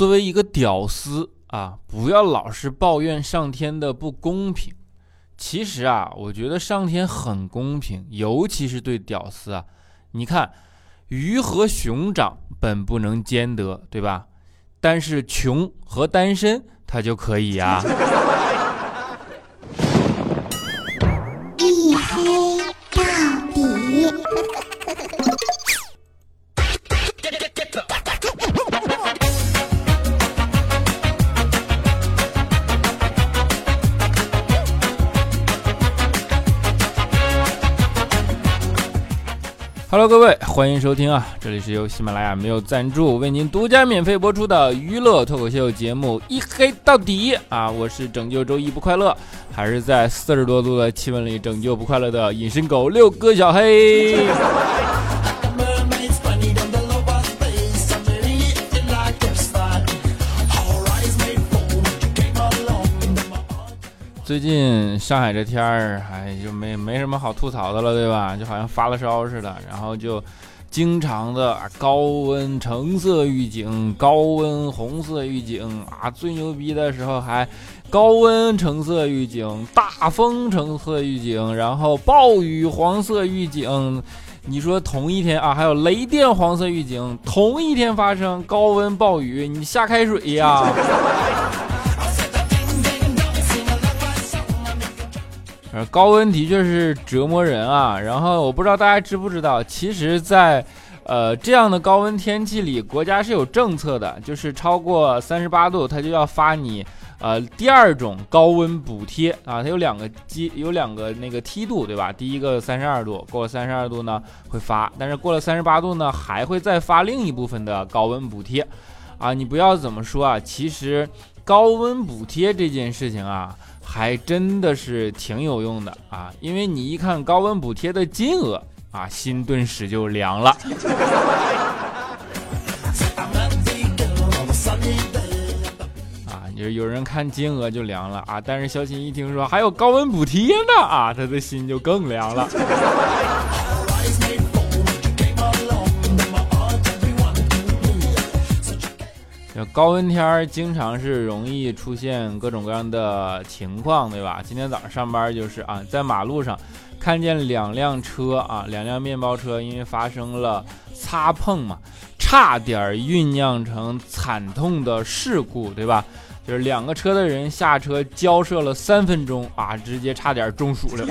作为一个屌丝啊，不要老是抱怨上天的不公平。其实啊，我觉得上天很公平，尤其是对屌丝啊。你看，鱼和熊掌本不能兼得，对吧？但是穷和单身他就可以啊。欢迎收听啊！这里是由喜马拉雅没有赞助为您独家免费播出的娱乐脱口秀节目《一黑到底》啊！我是拯救周一不快乐，还是在四十多度的气温里拯救不快乐的隐身狗六哥小黑。最近上海这天儿，哎，就没没什么好吐槽的了，对吧？就好像发了烧似的，然后就经常的高温橙色预警，高温红色预警啊，最牛逼的时候还高温橙色预警，大风橙色预警，然后暴雨黄色预警。你说同一天啊，还有雷电黄色预警，同一天发生高温暴雨，你下开水呀？呃，高温的确是折磨人啊。然后我不知道大家知不知道，其实，在呃这样的高温天气里，国家是有政策的，就是超过三十八度，它就要发你呃第二种高温补贴啊。它有两个阶，有两个那个梯度，对吧？第一个三十二度，过了三十二度呢会发，但是过了三十八度呢，还会再发另一部分的高温补贴啊。你不要怎么说啊，其实高温补贴这件事情啊。还真的是挺有用的啊，因为你一看高温补贴的金额啊，心顿时就凉了。啊，就有人看金额就凉了啊，但是小琴一听说还有高温补贴呢啊，他的心就更凉了。高温天儿经常是容易出现各种各样的情况，对吧？今天早上上班就是啊，在马路上看见两辆车啊，两辆面包车因为发生了擦碰嘛，差点酝酿成惨痛的事故，对吧？就是两个车的人下车交涉了三分钟啊，直接差点中暑了。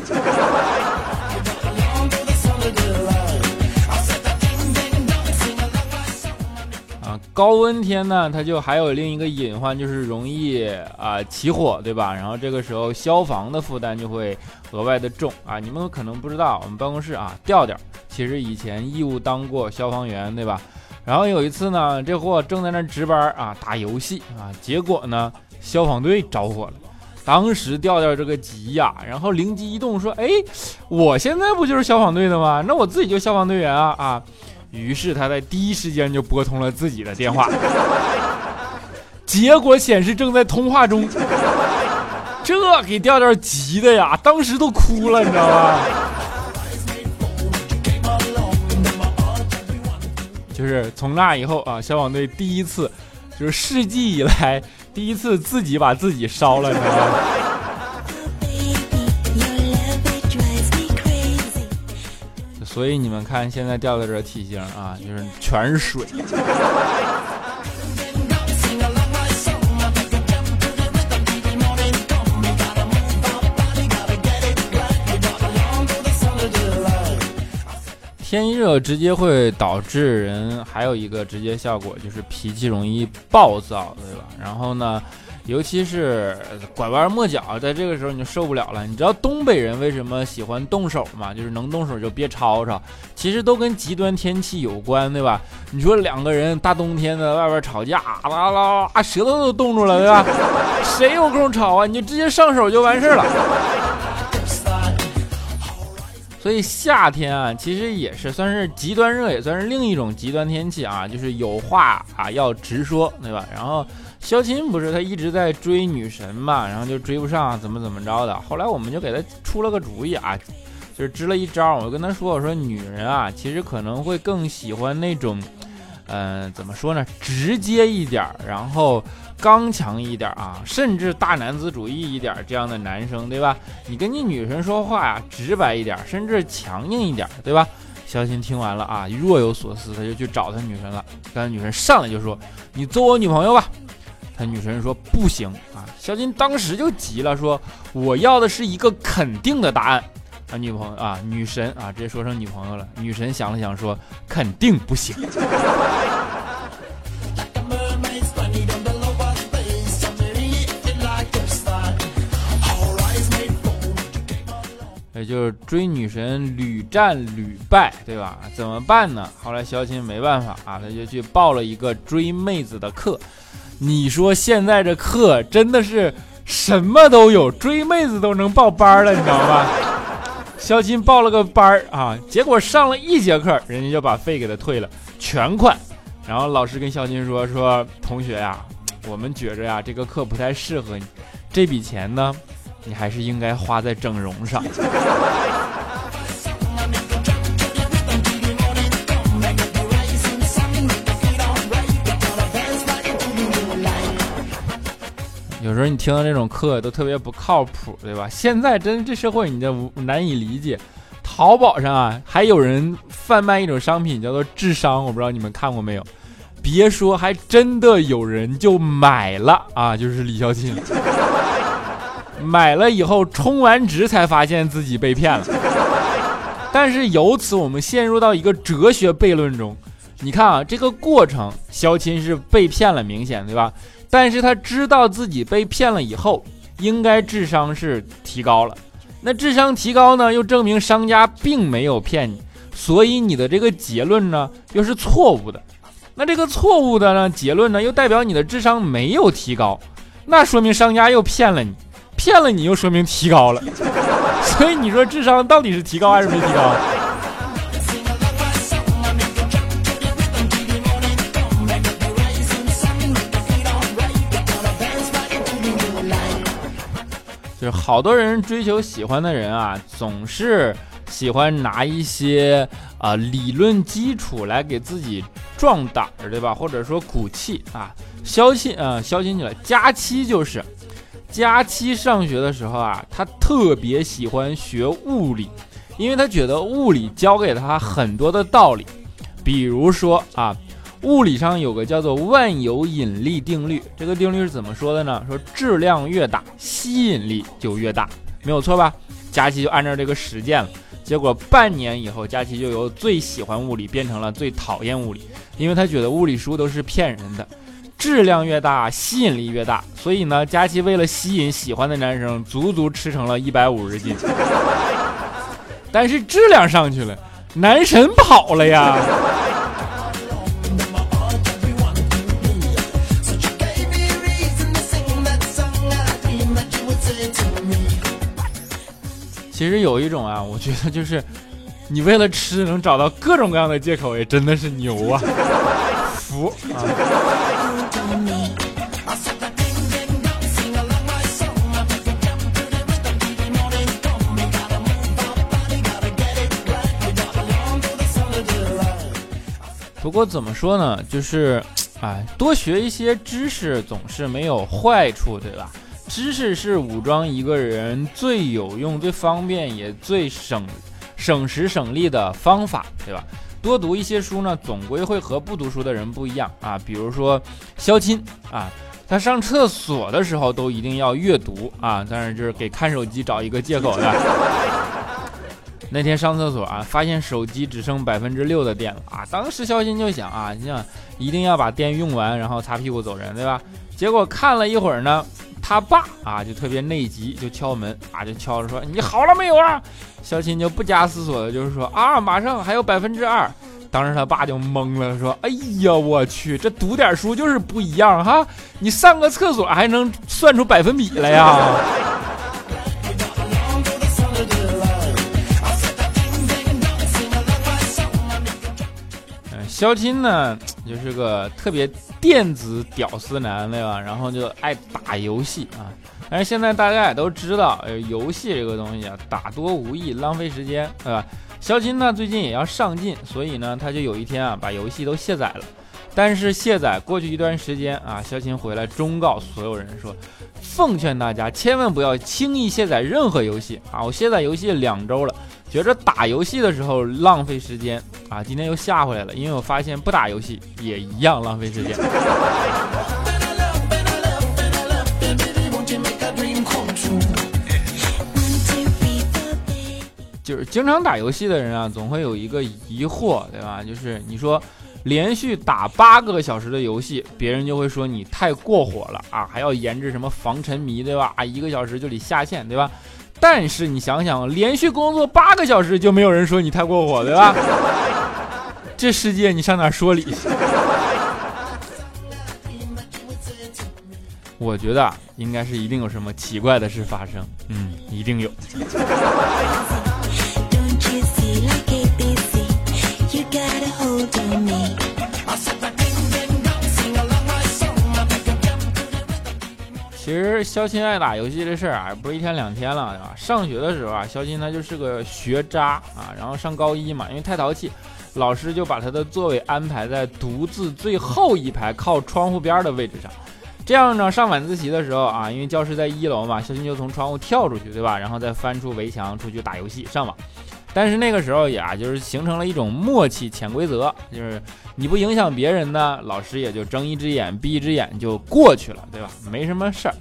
高温天呢，它就还有另一个隐患，就是容易啊起火，对吧？然后这个时候消防的负担就会额外的重啊。你们可能不知道，我们办公室啊调调其实以前义务当过消防员，对吧？然后有一次呢，这货正在那值班啊打游戏啊，结果呢消防队着火了。当时调调这个急呀，然后灵机一动说：“哎，我现在不就是消防队的吗？那我自己就消防队员啊啊！”于是他在第一时间就拨通了自己的电话，结果显示正在通话中，这给调调急的呀，当时都哭了，你知道吧？就是从那以后啊，消防队第一次，就是世纪以来第一次自己把自己烧了，你知道吗？所以你们看，现在掉的这体型啊，就是全是水。天热直接会导致人还有一个直接效果，就是脾气容易暴躁，对吧？然后呢？尤其是拐弯抹角，在这个时候你就受不了了。你知道东北人为什么喜欢动手吗？就是能动手就别吵吵。其实都跟极端天气有关，对吧？你说两个人大冬天的外边吵架，啦啦啦，舌头都冻住了，对吧？谁有空吵啊？你就直接上手就完事了。所以夏天啊，其实也是算是极端热，也算是另一种极端天气啊。就是有话啊要直说，对吧？然后。肖钦不是他一直在追女神嘛，然后就追不上，怎么怎么着的。后来我们就给他出了个主意啊，就是支了一招。我就跟他说：“我说女人啊，其实可能会更喜欢那种，嗯，怎么说呢？直接一点，然后刚强一点啊，甚至大男子主义一点这样的男生，对吧？你跟你女神说话呀，直白一点，甚至强硬一点，对吧？肖钦听完了啊，若有所思，他就去找他女神了。跟女神上来就说：“你做我女朋友吧。”他女神说：“不行啊！”肖金当时就急了，说：“我要的是一个肯定的答案。”啊，女朋友啊，女神啊，直接说成女朋友了。女神想了想说：“肯定不行。”也就是追女神屡战屡败，对吧？怎么办呢？后来肖钦没办法啊，他就去报了一个追妹子的课。你说现在这课真的是什么都有，追妹子都能报班了，你知道吧？肖金报了个班儿啊，结果上了一节课，人家就把费给他退了全款。然后老师跟肖金说：“说同学呀，我们觉着呀，这个课不太适合你，这笔钱呢。”你还是应该花在整容上。有时候你听到这种课都特别不靠谱，对吧？现在真这社会你就难以理解。淘宝上啊，还有人贩卖一种商品叫做智商，我不知道你们看过没有？别说，还真的有人就买了啊，就是李孝庆。买了以后充完值才发现自己被骗了，但是由此我们陷入到一个哲学悖论中。你看啊，这个过程，肖钦是被骗了，明显对吧？但是他知道自己被骗了以后，应该智商是提高了。那智商提高呢，又证明商家并没有骗你，所以你的这个结论呢又是错误的。那这个错误的呢结论呢，又代表你的智商没有提高，那说明商家又骗了你。骗了你又说明提高了，所以你说智商到底是提高还是没提高？好多人追求喜欢的人啊，总是喜欢拿一些啊理论基础来给自己壮胆儿，对吧？或者说鼓气啊，消气啊，消气起来。佳期就是。佳期上学的时候啊，他特别喜欢学物理，因为他觉得物理教给他很多的道理。比如说啊，物理上有个叫做万有引力定律，这个定律是怎么说的呢？说质量越大，吸引力就越大，没有错吧？佳琪就按照这个实践了，结果半年以后，佳琪就由最喜欢物理变成了最讨厌物理，因为他觉得物理书都是骗人的。质量越大，吸引力越大，所以呢，佳琪为了吸引喜欢的男生，足足吃成了一百五十斤。但是质量上去了，男神跑了呀。其实有一种啊，我觉得就是，你为了吃能找到各种各样的借口，也真的是牛啊，服啊。不过怎么说呢，就是，哎，多学一些知识总是没有坏处，对吧？知识是武装一个人最有用、最方便也最省省时省力的方法，对吧？多读一些书呢，总归会和不读书的人不一样啊。比如说肖钦啊，他上厕所的时候都一定要阅读啊，当然就是给看手机找一个借口的。那天上厕所啊，发现手机只剩百分之六的电了啊，当时肖钦就想啊，你想一定要把电用完，然后擦屁股走人，对吧？结果看了一会儿呢。他爸啊，就特别内急，就敲门啊，就敲着说：“你好了没有啊？”肖钦就不加思索的，就是说：“啊，马上还有百分之二。”当时他爸就懵了，说：“哎呀，我去，这读点书就是不一样哈！你上个厕所还能算出百分比来呀？” 肖钦呢，就是个特别。电子屌丝男对吧？然后就爱打游戏啊。但是现在大家也都知道，游戏这个东西啊，打多无益，浪费时间，对吧？肖钦呢最近也要上进，所以呢他就有一天啊把游戏都卸载了。但是卸载过去一段时间啊，肖琴回来忠告所有人说，奉劝大家千万不要轻易卸载任何游戏啊！我卸载游戏两周了，觉着打游戏的时候浪费时间啊，今天又下回来了，因为我发现不打游戏也一样浪费时间。就是经常打游戏的人啊，总会有一个疑惑，对吧？就是你说连续打八个小时的游戏，别人就会说你太过火了啊，还要研制什么防沉迷，对吧？啊，一个小时就得下线，对吧？但是你想想，连续工作八个小时就没有人说你太过火，对吧？这世界你上哪说理？我觉得应该是一定有什么奇怪的事发生，嗯，一定有。其实肖钦爱打游戏这事儿啊，不是一天两天了，对吧？上学的时候啊，肖钦他就是个学渣啊，然后上高一嘛，因为太淘气，老师就把他的座位安排在独自最后一排靠窗户边的位置上。这样呢，上晚自习的时候啊，因为教室在一楼嘛，肖钦就从窗户跳出去，对吧？然后再翻出围墙出去打游戏上网。但是那个时候也啊，就是形成了一种默契潜规则，就是你不影响别人呢，老师也就睁一只眼闭一只眼就过去了，对吧？没什么事儿。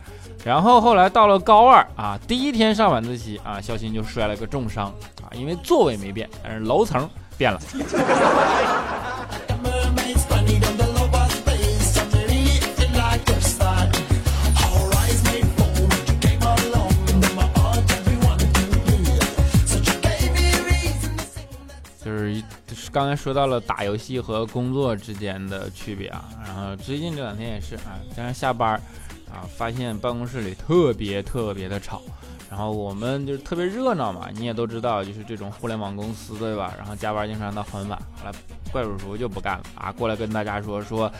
然后后来到了高二啊，第一天上晚自习啊，肖鑫就摔了个重伤啊，因为座位没变，但是楼层变了。刚才说到了打游戏和工作之间的区别啊，然后最近这两天也是啊，加上下班啊，发现办公室里特别特别的吵，然后我们就是特别热闹嘛，你也都知道，就是这种互联网公司对吧？然后加班经常到很晚，后来怪叔叔就不干了啊，过来跟大家说说，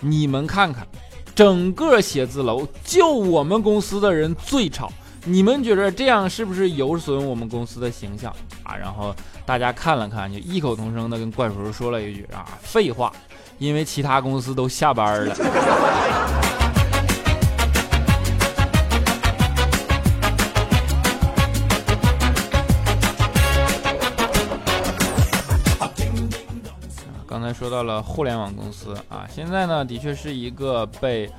你们看看，整个写字楼就我们公司的人最吵。你们觉得这样是不是有损我们公司的形象啊？然后大家看了看，就异口同声的跟怪叔叔说了一句啊：“废话，因为其他公司都下班了。”刚才说到了互联网公司啊，现在呢，的确是一个被。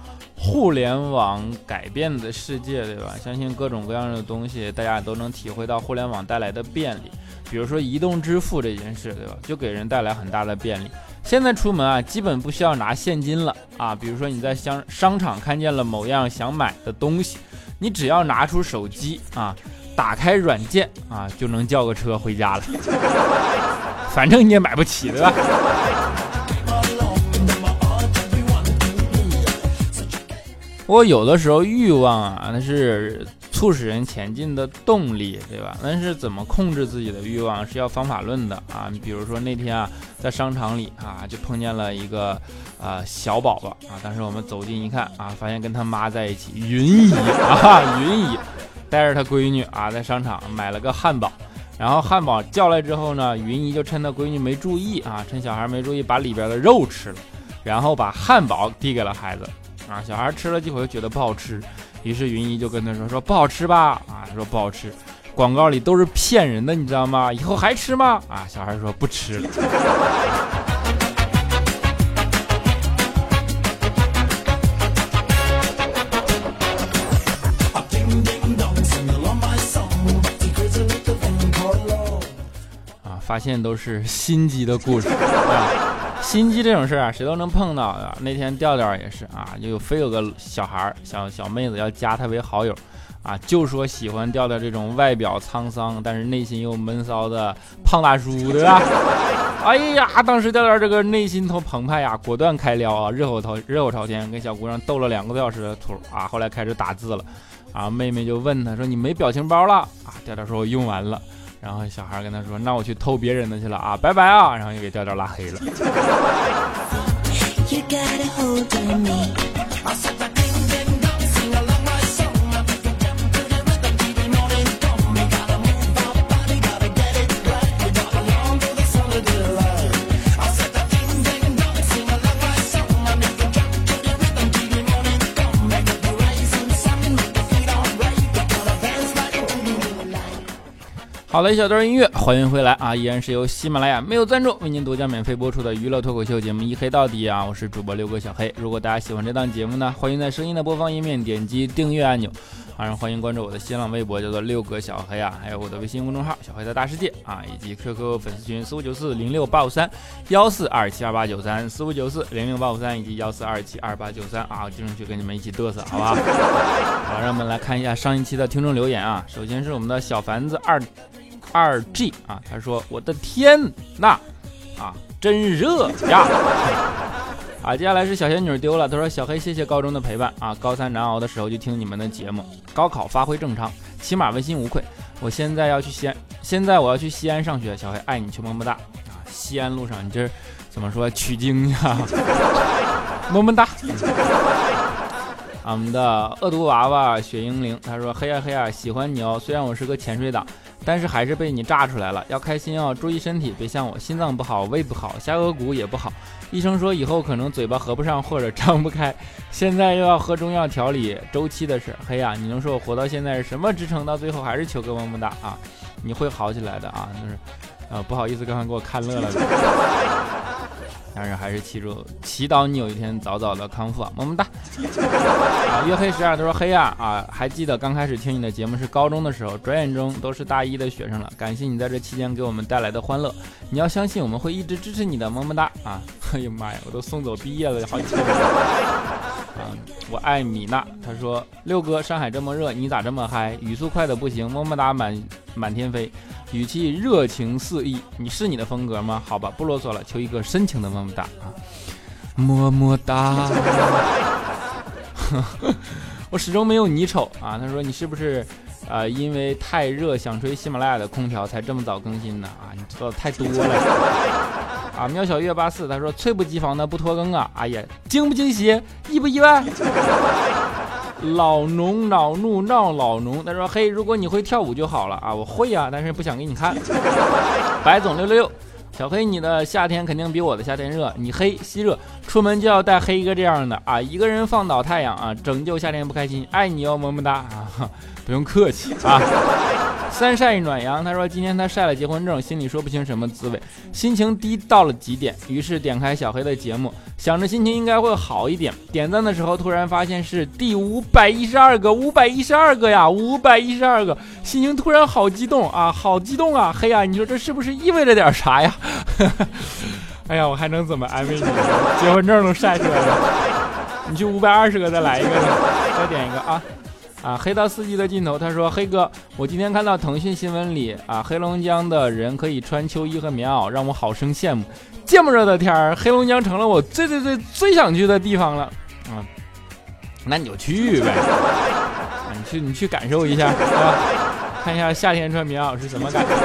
互联网改变的世界，对吧？相信各种各样的东西，大家都能体会到互联网带来的便利。比如说移动支付这件事，对吧？就给人带来很大的便利。现在出门啊，基本不需要拿现金了啊。比如说你在商商场看见了某样想买的东西，你只要拿出手机啊，打开软件啊，就能叫个车回家了。反正你也买不起，对吧？不过有的时候欲望啊，那是促使人前进的动力，对吧？但是怎么控制自己的欲望是要方法论的啊。你比如说那天啊，在商场里啊，就碰见了一个啊小宝宝啊，当时我们走近一看啊，发现跟他妈在一起，云姨啊，云姨带着他闺女啊，在商场买了个汉堡，然后汉堡叫来之后呢，云姨就趁她闺女没注意啊，趁小孩没注意，把里边的肉吃了，然后把汉堡递给了孩子。啊，小孩吃了几口就觉得不好吃，于是云姨就跟他说：“说不好吃吧？”啊，他说不好吃，广告里都是骗人的，你知道吗？以后还吃吗？啊，小孩说不吃了。啊，发现都是心机的故事。啊心机这种事儿啊，谁都能碰到的。那天调调也是啊，就非有个小孩儿、小小妹子要加他为好友，啊，就说喜欢调调这种外表沧桑，但是内心又闷骚的胖大叔，对吧？哎呀，当时调调这个内心头澎湃呀，果断开撩啊，热火朝热火朝天，跟小姑娘斗了两个多小时的图啊，后来开始打字了，啊，妹妹就问他说：“你没表情包了？”啊，调调说：“我用完了。”然后小孩跟他说：“那我去偷别人的去了啊，拜拜啊！”然后又给调调拉黑了。好了，一小段音乐，欢迎回来啊！依然是由喜马拉雅没有赞助为您独家免费播出的娱乐脱口秀节目《一黑到底》啊！我是主播六哥小黑。如果大家喜欢这档节目呢，欢迎在声音的播放页面点击订阅按钮。当然，欢迎关注我的新浪微博，叫做六哥小黑啊，还有我的微信公众号小黑的大世界啊，以及 QQ 粉丝群四五九四零六八五三幺四二七二八九三四五九四零六八五三以及幺四二七二八九三啊，经常去跟你们一起嘚瑟，好吧？好，让我们来看一下上一期的听众留言啊。首先是我们的小凡子二二 G 啊，他说：“我的天呐，啊，真热呀！” 啊，接下来是小仙女丢了。她说：“小黑，谢谢高中的陪伴啊，高三难熬的时候就听你们的节目，高考发挥正常，起码问心无愧。我现在要去西安，现在我要去西安上学。小黑爱你，去么么哒啊！西安路上你这怎么说取经呀？么么哒。啊我们的恶毒娃娃雪英灵，他说：黑呀黑呀，喜欢你哦。虽然我是个潜水党，但是还是被你炸出来了。要开心哦，注意身体，别像我，心脏不好，胃不好，下颚骨也不好。医生说以后可能嘴巴合不上或者张不开，现在又要喝中药调理周期的事。嘿呀，你能说我活到现在是什么支撑？到最后还是求个么么哒啊！你会好起来的啊！就是，啊，不好意思，刚刚给我看乐了。但是还是祈祝祈祷你有一天早早的康复啊，么么哒！啊，月黑十二他说黑呀啊，还记得刚开始听你的节目是高中的时候，转眼中都是大一的学生了。感谢你在这期间给我们带来的欢乐，你要相信我们会一直支持你的，么么哒啊！哎呀妈呀，我都送走毕业了好几个。啊，我爱米娜，他说六哥，上海这么热，你咋这么嗨？语速快的不行，么么哒满满天飞。语气热情四溢，你是你的风格吗？好吧，不啰嗦了，求一个深情的么么哒啊，么么哒。我始终没有你丑啊。他说你是不是呃因为太热想吹喜马拉雅的空调才这么早更新呢？啊，你知道太多了啊。喵小月八四他说猝不及防的不拖更啊，哎呀，惊不惊喜，意不意外？老农恼怒闹老农，他说：“嘿，如果你会跳舞就好了啊！我会呀，但是不想给你看。”白总六六六，小黑，你的夏天肯定比我的夏天热，你黑吸热，出门就要带黑哥这样的啊！一个人放倒太阳啊，拯救夏天不开心，爱你哦，么么哒啊！不用客气啊。三晒一暖阳，他说今天他晒了结婚证，心里说不清什么滋味，心情低到了极点，于是点开小黑的节目，想着心情应该会好一点。点赞的时候，突然发现是第五百一十二个，五百一十二个呀，五百一十二个，心情突然好激动啊，好激动啊！嘿呀，你说这是不是意味着点啥呀？哎呀，我还能怎么安慰你？结婚证都晒出来了，你去五百二十个再来一个，再点一个啊！啊，黑到四季的尽头。他说：“黑哥，我今天看到腾讯新闻里啊，黑龙江的人可以穿秋衣和棉袄，让我好生羡慕。这么热的天儿，黑龙江成了我最最最最想去的地方了。啊，那你就去呗，你去你去感受一下，啊，看一下夏天穿棉袄是什么感觉。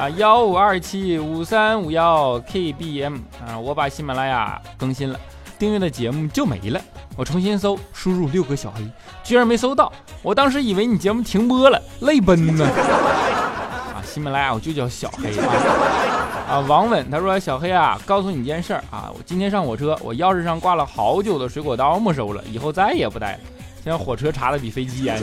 啊，幺五二七五三五幺 KBM 啊，我把喜马拉雅更新了，订阅的节目就没了。”我重新搜，输入六个小黑，居然没搜到。我当时以为你节目停播了，泪奔呢。啊，喜马拉雅我就叫小黑啊。啊，王稳他说小黑啊，告诉你件事儿啊，我今天上火车，我钥匙上挂了好久的水果刀没收了，以后再也不带了。现在火车查的比飞机严。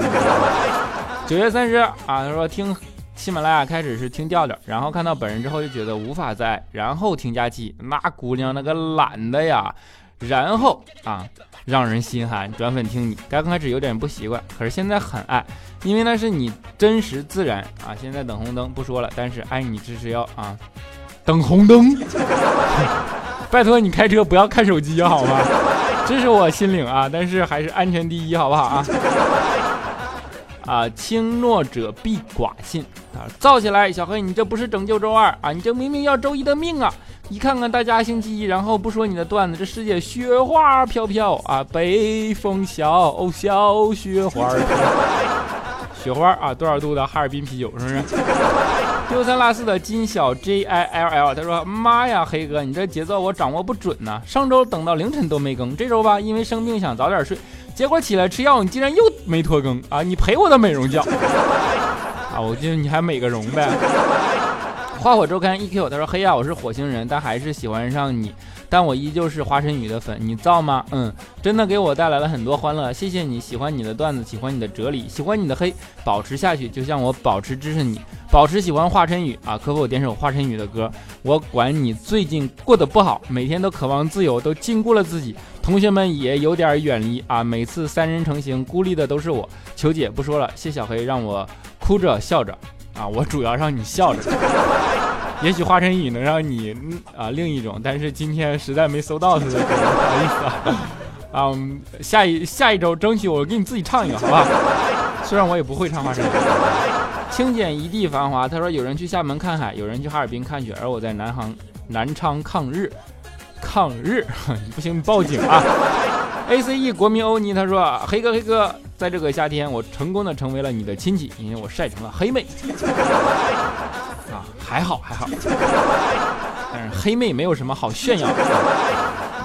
九月三十啊，他说听喜马拉雅开始是听调调，然后看到本人之后就觉得无法再，然后听假期，那姑娘那个懒的呀。然后啊，让人心寒。转粉听你，刚开始有点不习惯，可是现在很爱，因为那是你真实自然啊。现在等红灯不说了，但是爱你支持要啊，等红灯。拜托你开车不要看手机好吗？这是我心领啊，但是还是安全第一，好不好啊？啊，轻诺者必寡信啊！造起来，小黑，你这不是拯救周二啊，你这明明要周一的命啊！一看看大家星期一，然后不说你的段子，这世界雪花飘飘啊，北风小小雪花 雪花啊，多少度的哈尔滨啤酒是不是？丢三落四的金小 J I L L，他说：妈呀，黑哥，你这节奏我掌握不准呢。上周等到凌晨都没更，这周吧，因为生病想早点睡。结果起来吃药，你竟然又没拖更啊！你赔我的美容觉 啊！我记得你还美个容呗。花火周刊 EQ 他说：“黑呀，我是火星人，但还是喜欢上你。但我依旧是华晨宇的粉，你造吗？嗯，真的给我带来了很多欢乐，谢谢你喜欢你的段子，喜欢你的哲理，喜欢你的黑，保持下去，就像我保持支持你，保持喜欢华晨宇啊！可否点首华晨宇的歌？我管你最近过得不好，每天都渴望自由，都禁锢了自己。同学们也有点远离啊！每次三人成行，孤立的都是我。求姐不说了，谢小黑让我哭着笑着啊！我主要让你笑着。也许华晨宇能让你啊另一种，但是今天实在没搜到他的歌，不好意思啊。啊，下一下一周争取我给你自己唱一个，好吧？虽然我也不会唱华晨宇。清简一地繁华，他说有人去厦门看海，有人去哈尔滨看雪，而我在南航南昌抗日。抗日，不行，你报警啊！A C E 国民欧尼他说：“黑哥，黑哥，在这个夏天，我成功的成为了你的亲戚，因为我晒成了黑妹。啊，还好还好，但是黑妹没有什么好炫耀的。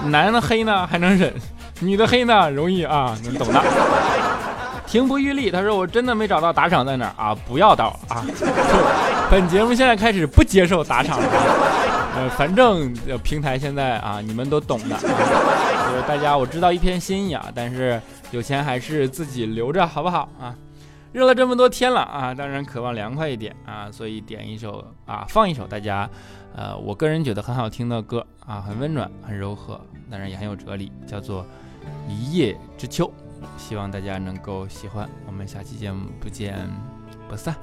男的黑呢还能忍，女的黑呢容易啊，能懂的。停不欲立，他说我真的没找到打赏在哪儿啊，不要到啊！本节目现在开始不接受打赏了。呃，反正平台现在啊，你们都懂的，就是大家我知道一片心意啊，但是有钱还是自己留着，好不好啊？热了这么多天了啊，当然渴望凉快一点啊，所以点一首啊，放一首大家，呃，我个人觉得很好听的歌啊，很温暖，很柔和，当然也很有哲理，叫做《一叶知秋》，希望大家能够喜欢。我们下期节目不见不散。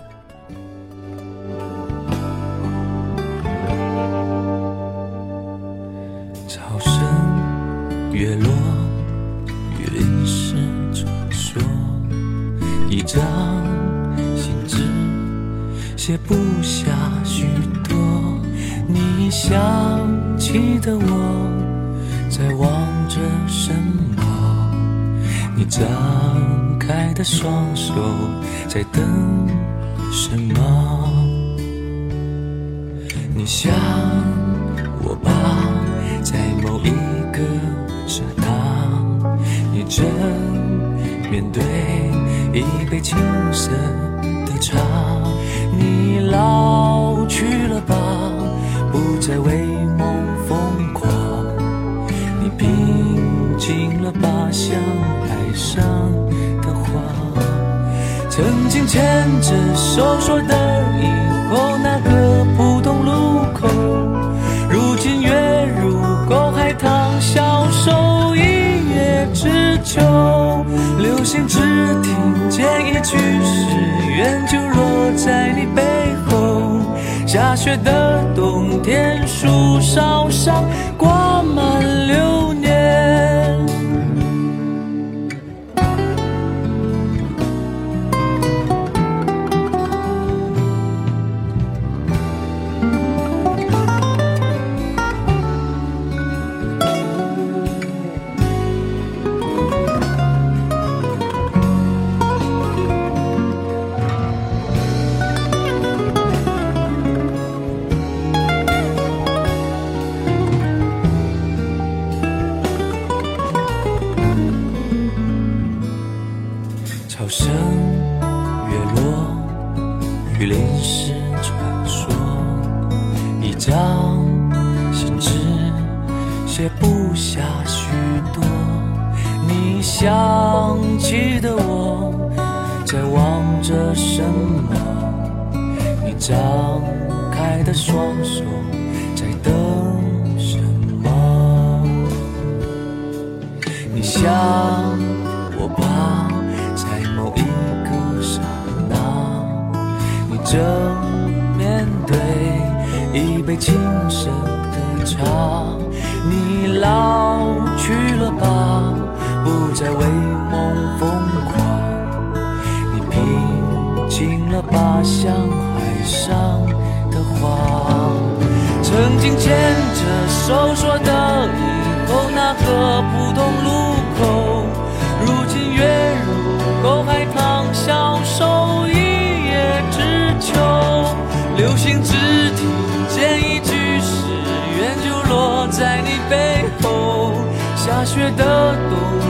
潮声月落，张信纸写不下许多。你想起的我，在望着什么？你张开的双手，在等什么？你想我吧。在某一个刹那，你正面对杯青涩的茶。你老去了吧，不再为梦疯狂。你平静了吧，像海上的花。曾经牵着手说的以后那个普通路口，如今月如钩海棠消瘦，一叶知秋。流星一句誓愿，就落在你背后。下雪的冬天，树梢上挂满流你笑，我怕，在某一个刹那，你正面对一杯青涩的茶，你老去了吧，不再为梦疯狂，你平静了吧，像海上的花，曾经牵着手说的以后那个普通路。月如钩海棠消瘦一叶知秋流星只听见一句誓愿就落在你背后下雪的冬